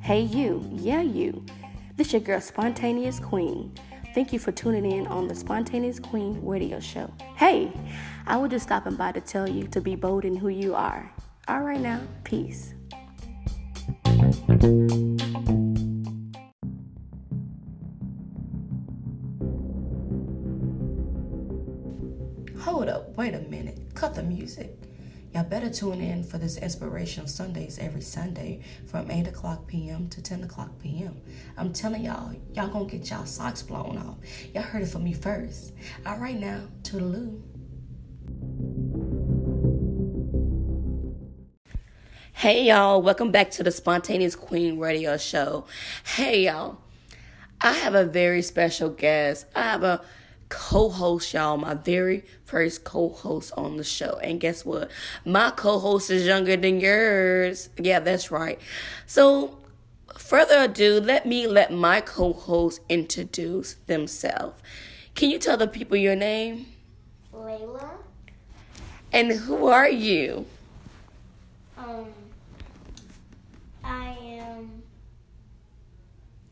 Hey, you, yeah, you. This is your girl, Spontaneous Queen. Thank you for tuning in on the Spontaneous Queen radio show. Hey, I was just stopping by to tell you to be bold in who you are. All right, now, peace. Hold up, wait a minute. Cut the music. Y'all better tune in for this Inspirational Sundays every Sunday from 8 o'clock p.m. to 10 o'clock p.m. I'm telling y'all, y'all gonna get y'all socks blown off. Y'all heard it from me first. All right now, toodaloo. Hey y'all, welcome back to the Spontaneous Queen Radio Show. Hey y'all, I have a very special guest. I have a co-host, y'all, my very first co-host on the show. And guess what? My co-host is younger than yours. Yeah, that's right. So, further ado, let me let my co-host introduce themselves. Can you tell the people your name? Layla. And who are you? Um, I am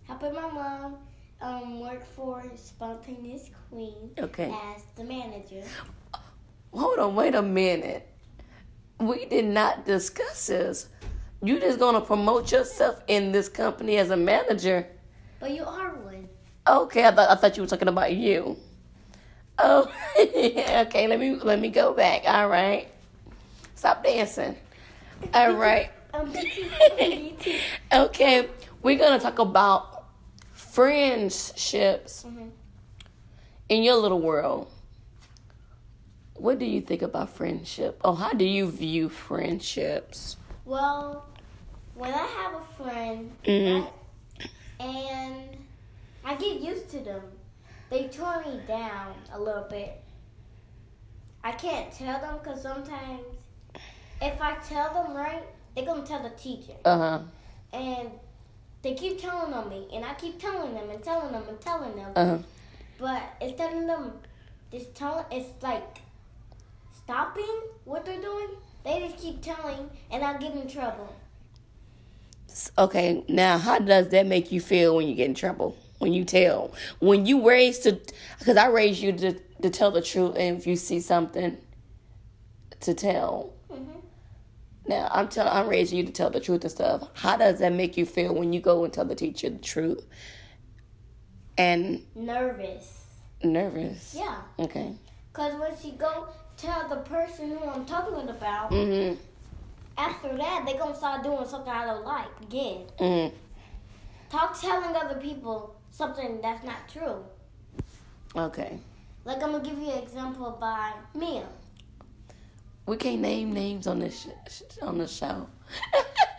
helping my mom um, work for Spontaneous Queen Okay. as the manager. Hold on, wait a minute. We did not discuss this. You just gonna promote yourself in this company as a manager? But you are one. Okay, I thought I thought you were talking about you. Oh, okay. Let me let me go back. All right. Stop dancing. All right. Okay, we're gonna talk about friendships Mhm. in your little world. What do you think about friendship? oh how do you view friendships? Well, when I have a friend Mhm. right, and I get used to them, they tore me down a little bit. I can't tell them because sometimes if I tell them right, they're gonna tell the teacher. Uh huh. and they keep telling on me, and I keep telling them and telling them and telling them. Uh huh. But instead of them just telling, it's like stopping what they're doing. They just keep telling, and I get in trouble. Okay, now how does that make you feel when you get in trouble? When you tell, when you raised to, because I raised you to to tell the truth, and if you see something, to tell. Mhm. Now I'm telling, I'm raising you to tell the truth and stuff. How does that make you feel when you go and tell the teacher the truth? And Nervous. nervous. Yeah, Okay. cause when she go tell the person who I'm talking about, Mhm. after that they gonna start doing something I don't like again. Mhm. Talk telling other people something that's not true. Okay. Like I'm gonna give you an example by Mia. We can't name names on this sh- on the show.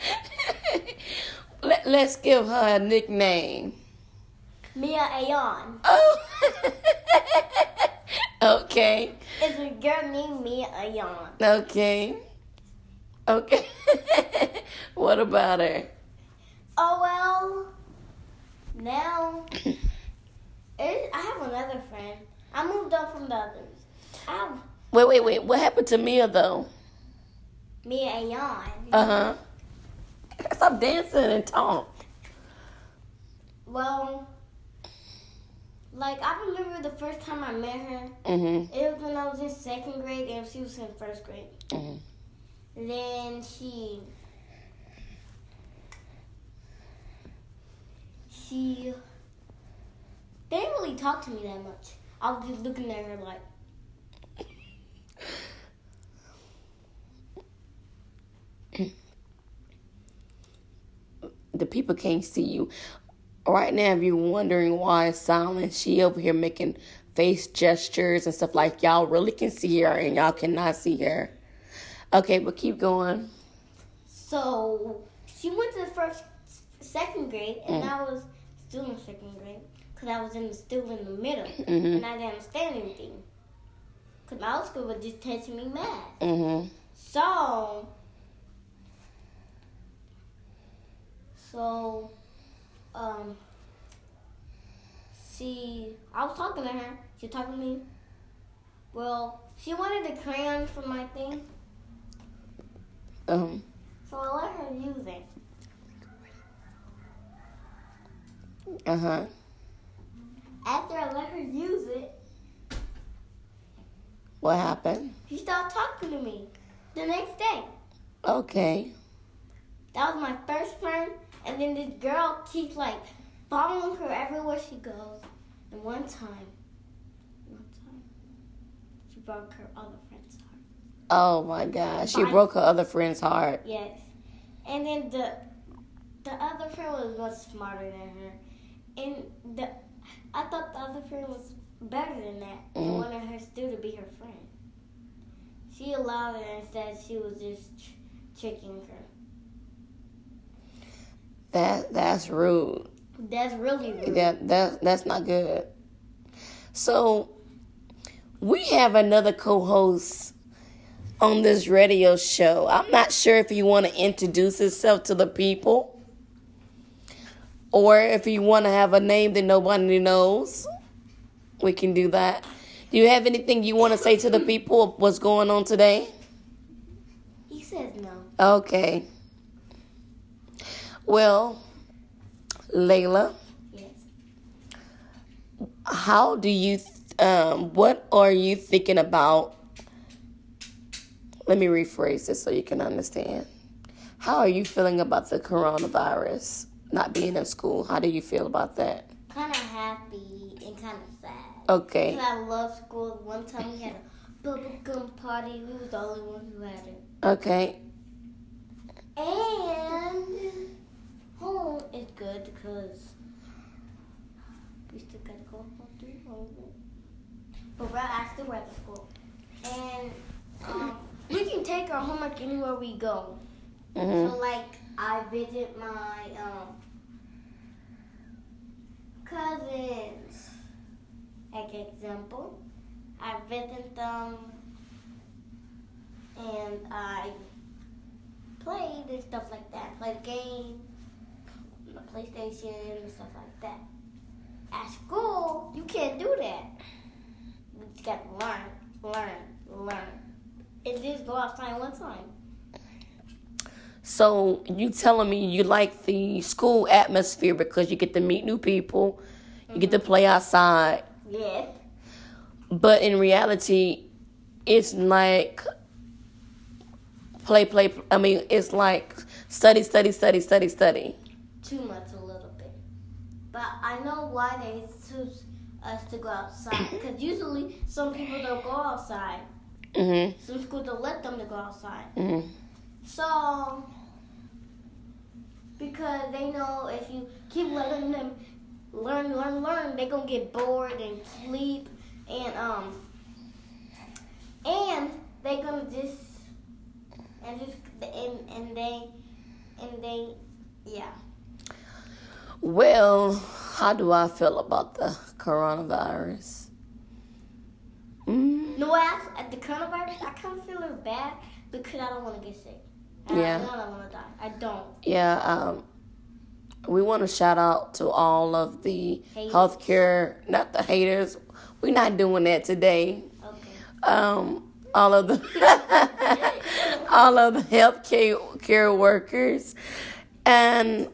Let, let's give her a nickname. Mia Ayon. Oh. okay. It's a girl named Mia Ayon. Okay. Okay. what about her? Oh well. Now, it, I have another friend. I moved on from the others. I have Wait, wait, wait. What happened to Mia though? Mia Ayon. Uh huh. Stop dancing and talk. Well, like I remember the first time I met her. Mhm. It was when I was in second grade and she was in first grade. Mhm. Then she she they didn't really talk to me that much. I was just looking at her like The people can't see you. Right now, if you're wondering why it's silent, she over here making face gestures and stuff like y'all really can see her and y'all cannot see her. Okay, but keep going. so she went to the first second grade and Mm. I was still in second grade because I was in the, still in the middle Mhm. and I didn't understand anything because my old school was just teaching me math. Mhm. So, so, um, she, I was talking to her. She was talking to me. Well, she wanted the crayon for my thing. Um. So I let her use it. Uh huh. After I let her use it, What happened? she started talking to me the next day. Okay. That was my first friend, and then this girl keeps like following her everywhere she goes. And one time, one time, she broke her other friend's heart. Oh my gosh. She broke her other friend's heart. Yes, and then the the other friend was much smarter than her, and the I thought the other friend was better than that and Mhm. wanted her still to be her friend. She allowed it and said She was just tr- tricking her. That that's rude. That's really rude. That that that's not good. So we have another co-host on this radio show. I'm not sure if you want to introduce yourself to the people or if you want to have a name that nobody knows. We can do that. Do you have anything you want to say to the people of what's going on today? He says no. Okay. Well, Layla, Yes. how do you um what are you thinking about let me rephrase this so you can understand how are you feeling about the coronavirus not being in school how do you feel about that Kind of happy and kind of sad. okay Because I love school. One time we had a bubblegum party. We was the only one who had it. okay And home is good because we still gotta go home to home. But we're I still at the school. And um, we can take our homework anywhere we go. hmm So like I visit my um cousins. Like example, I visit them and I played and stuff like that. Play the game, the PlayStation and stuff like that. At school, you can't do that. You just gotta learn, learn, learn. And just go outside one time. So you telling me you like the school atmosphere because you get to meet new people you get to play outside Yeah. But in reality, it's like play, play. I mean, it's like study, study, study, study, study. too much a little bit. But I know why they choose us to go outside. Because usually some people don't go outside. Mhm. Some schools don't let them to go outside. Mhm. So, because they know if you keep letting them learn, learn, learn, they're going to get bored and sleep. And, um, and they're going to just, and just, and, and they, and they, yeah. Well, how do I feel about the coronavirus? Mm, No, at, at the coronavirus, I kind of feel bad because I don't want to get sick. I Yeah. don't want to die. I don't. yeah. Um, we want to shout out to all of the Haters. healthcare, not the haters. We're not doing that today. Okay. um, all of the all of the healthcare care workers, and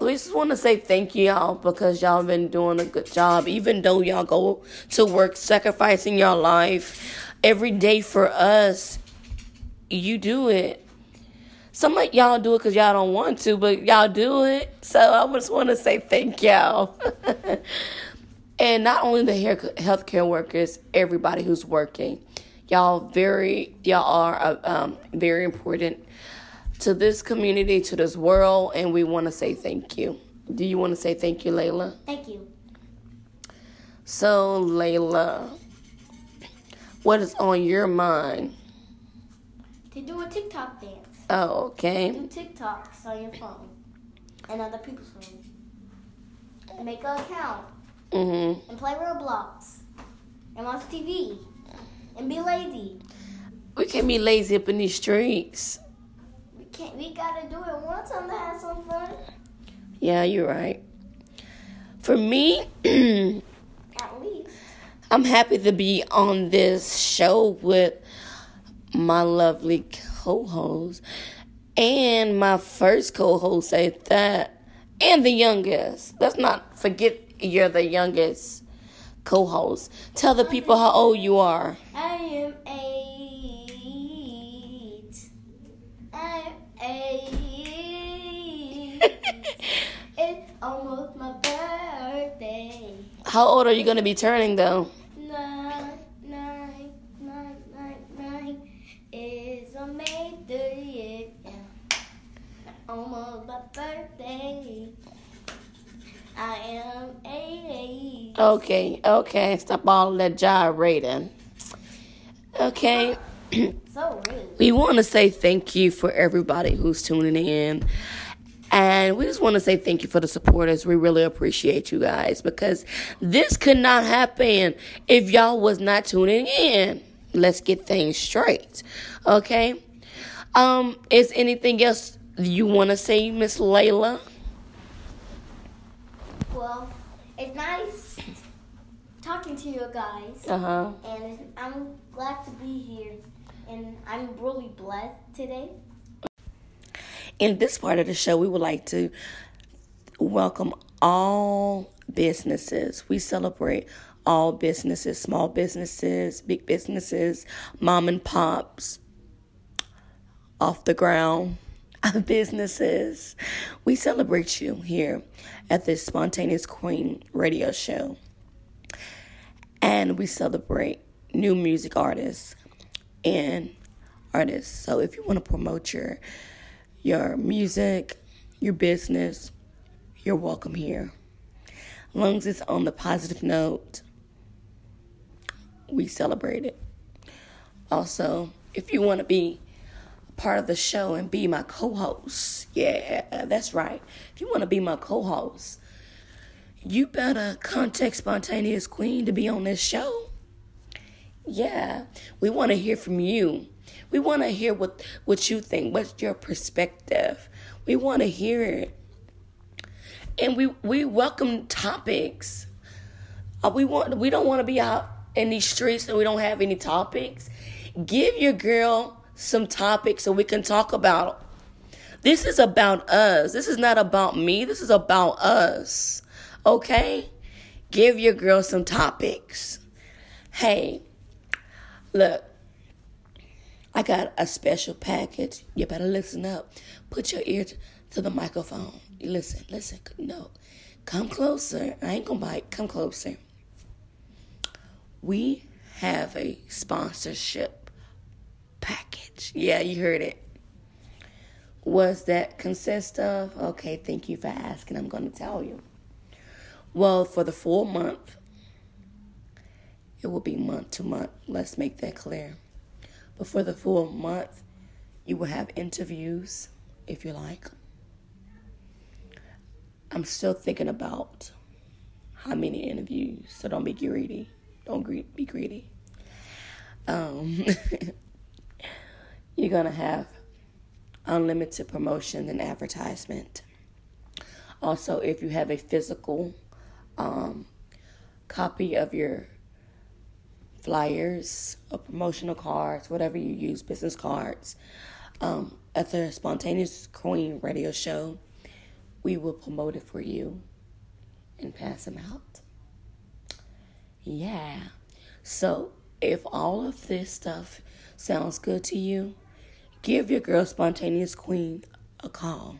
we just want to say thank you y'all because y'all been doing a good job. Even though y'all go to work, sacrificing your life every day for us, you do it. Some of y'all do it because y'all don't want to, but y'all do it. So I just want to say thank y'all. and not only the hair, healthcare workers, everybody who's working. Y'all very, y'all are uh, um, very important to this community, to this world, and we want to say thank you. Do you want to say thank you, Layla? Thank you. So, Layla, what is on your mind? To do a TikTok dance. Oh, okay. Do TikToks on your phone and other people's phones. And make an account Mm-hmm. and play Roblox and watch TV and be lazy. We can't be lazy up in these streets. We can't. We gotta do it one time to have some fun. Yeah, you're right. For me, At least. I'm happy to be on this show with my lovely co-host. And my first co host said that. And the youngest. Let's not forget you're the youngest co host. Tell the people how old you are. I am eight. I'm eight. it's almost my birthday. How old are you going to be turning though? Nine, nine, nine, nine, nine. It's on May 30th. Yeah. Almost my birthday. I am eight. Okay, okay. Stop all that gyrating. Okay. So rude. We want to say thank you for everybody who's tuning in. And we just want to say thank you for the supporters. We really appreciate you guys because this could not happen if y'all was not tuning in. Let's get things straight. Okay? Um, is anything else you want to say, Miss Layla? Well, it's nice talking to you guys. Uh-huh. And I'm glad to be here. And I'm really blessed today. In this part of the show, we would like to welcome all businesses. We celebrate all businesses, small businesses, big businesses, mom and pops, off the ground businesses. We celebrate you here at this Spontaneous Queen radio show. And we celebrate new music artists and artists. So if you want to promote your your music, your business, you're welcome here. As long as it's on the positive note, we celebrate it. Also, if you want to be part of the show and be my co-host, yeah, that's right. If you want to be my co-host, you better contact Spontaneous Queen to be on this show. Yeah, we want to hear from you. We want to hear what what you think. What's your perspective? We want to hear it, and we we welcome topics. Uh, we want we don't want to be out in these streets and we don't have any topics. Give your girl some topics so we can talk about. This is about us. This is not about me. This is about us. Okay? Give your girl some topics. Hey, look, I got a special package. You better listen up. Put your ear to the microphone. Listen, listen. No, come closer. I ain't gonna bite. Come closer. We have a sponsorship package. Yeah, you heard it. What's that consist of? Okay, thank you for asking. I'm to tell you. Well, for the full month, it will be month to month. Let's make that clear. But for the full month, you will have interviews if you like. I'm still thinking about how many interviews, so don't be greedy. Don't be greedy. Um, you're going to have unlimited promotion and advertisement. Also, if you have a physical um, copy of your flyers or promotional cards, whatever you use, business cards, um, at the Spontaneous Queen radio show, we will promote it for you and pass them out. Yeah. So, if all of this stuff sounds good to you, give your girl Spontaneous Queen a call.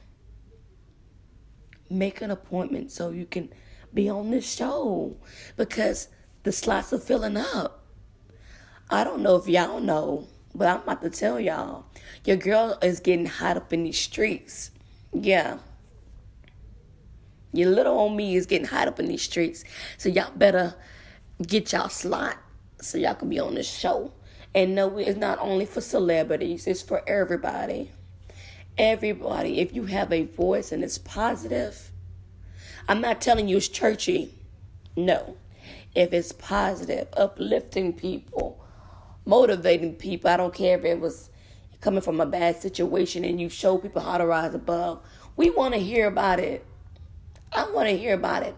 Make an appointment so you can be on this show because the slots are filling up. I don't know if y'all know, but I'm about to tell y'all. Your girl is getting hot up in these streets. Yeah. Your little old me is getting hot up in these streets. So y'all better get y'all slot so y'all can be on this show. And no, it's not only for celebrities, it's for everybody. Everybody, if you have a voice and it's positive, I'm not telling you it's churchy. No. If it's positive, uplifting people, motivating people, I don't care if it was coming from a bad situation and you show people how to rise above. We want to hear about it. I want to hear about it.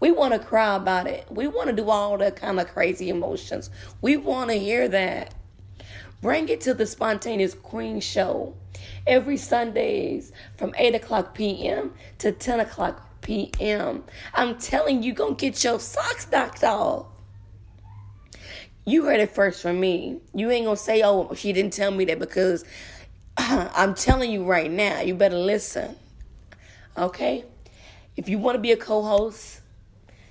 We want to cry about it. We want to do all the kind of crazy emotions. We want to hear that. Bring it to the Spontaneous Queen Show every Sundays from 8 o'clock p.m. to 10 o'clock p.m. I'm telling you, gonna get your socks knocked off. You heard it first from me. You ain't gonna say, oh, she didn't tell me that because I'm telling you right now, you better listen. Okay? If you want to be a co host,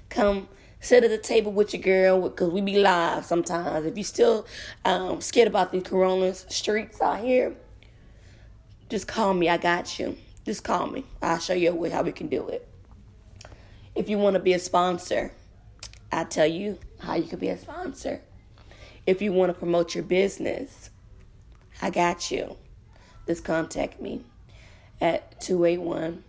come sit at the table with your girl because we be live sometimes. If you still um, scared about these corona streets out here, just call me. I got you. Just call me. I'll show you a way how we can do it. If you want to be a sponsor, I'll tell you how you can be a sponsor. If you want to promote your business, I got you. Just contact me at 281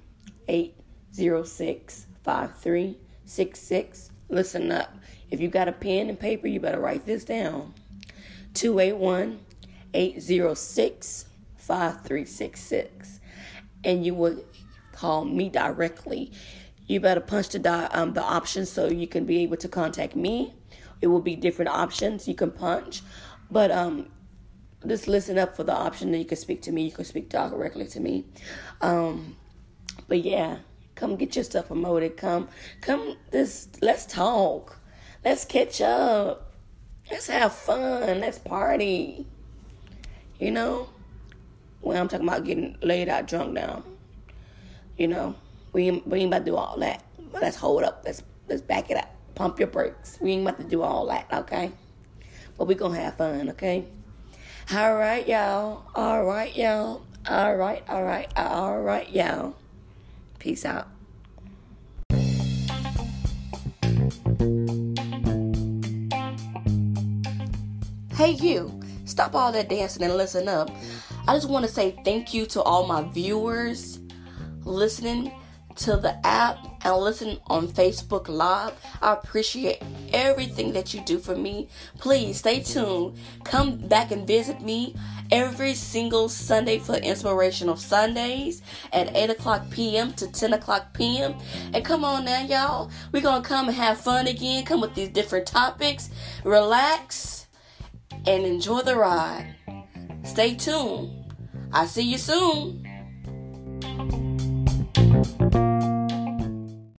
806 5366. Listen up. If you got a pen and paper, you better write this down 281 806 5366. And you will call me directly you better punch the um, the options so you can be able to contact me. It will be different options you can punch, but um, just listen up for the option that you can speak to me. You can speak directly to me. Um, but yeah, come get your stuff promoted. Come, come. This let's talk. Let's catch up. Let's have fun. Let's party. You know, when I'm talking about getting laid out drunk now. You know. We ain't, we ain't about to do all that. Let's hold up. Let's let's back it up. Pump your brakes. We ain't about to do all that, okay? But we gonna have fun, okay? All right, y'all. All right, y'all. All right, all right, all right, y'all. Peace out. Hey, you. Stop all that dancing and listen up. I just want to say thank you to all my viewers listening to the app and listen on Facebook Live. I appreciate everything that you do for me. Please stay tuned. Come back and visit me every single Sunday for Inspirational Sundays at 8 o'clock p.m. to 10 o'clock p.m. And come on now, y'all. We're going to come and have fun again. Come with these different topics. Relax and enjoy the ride. Stay tuned. I see you soon.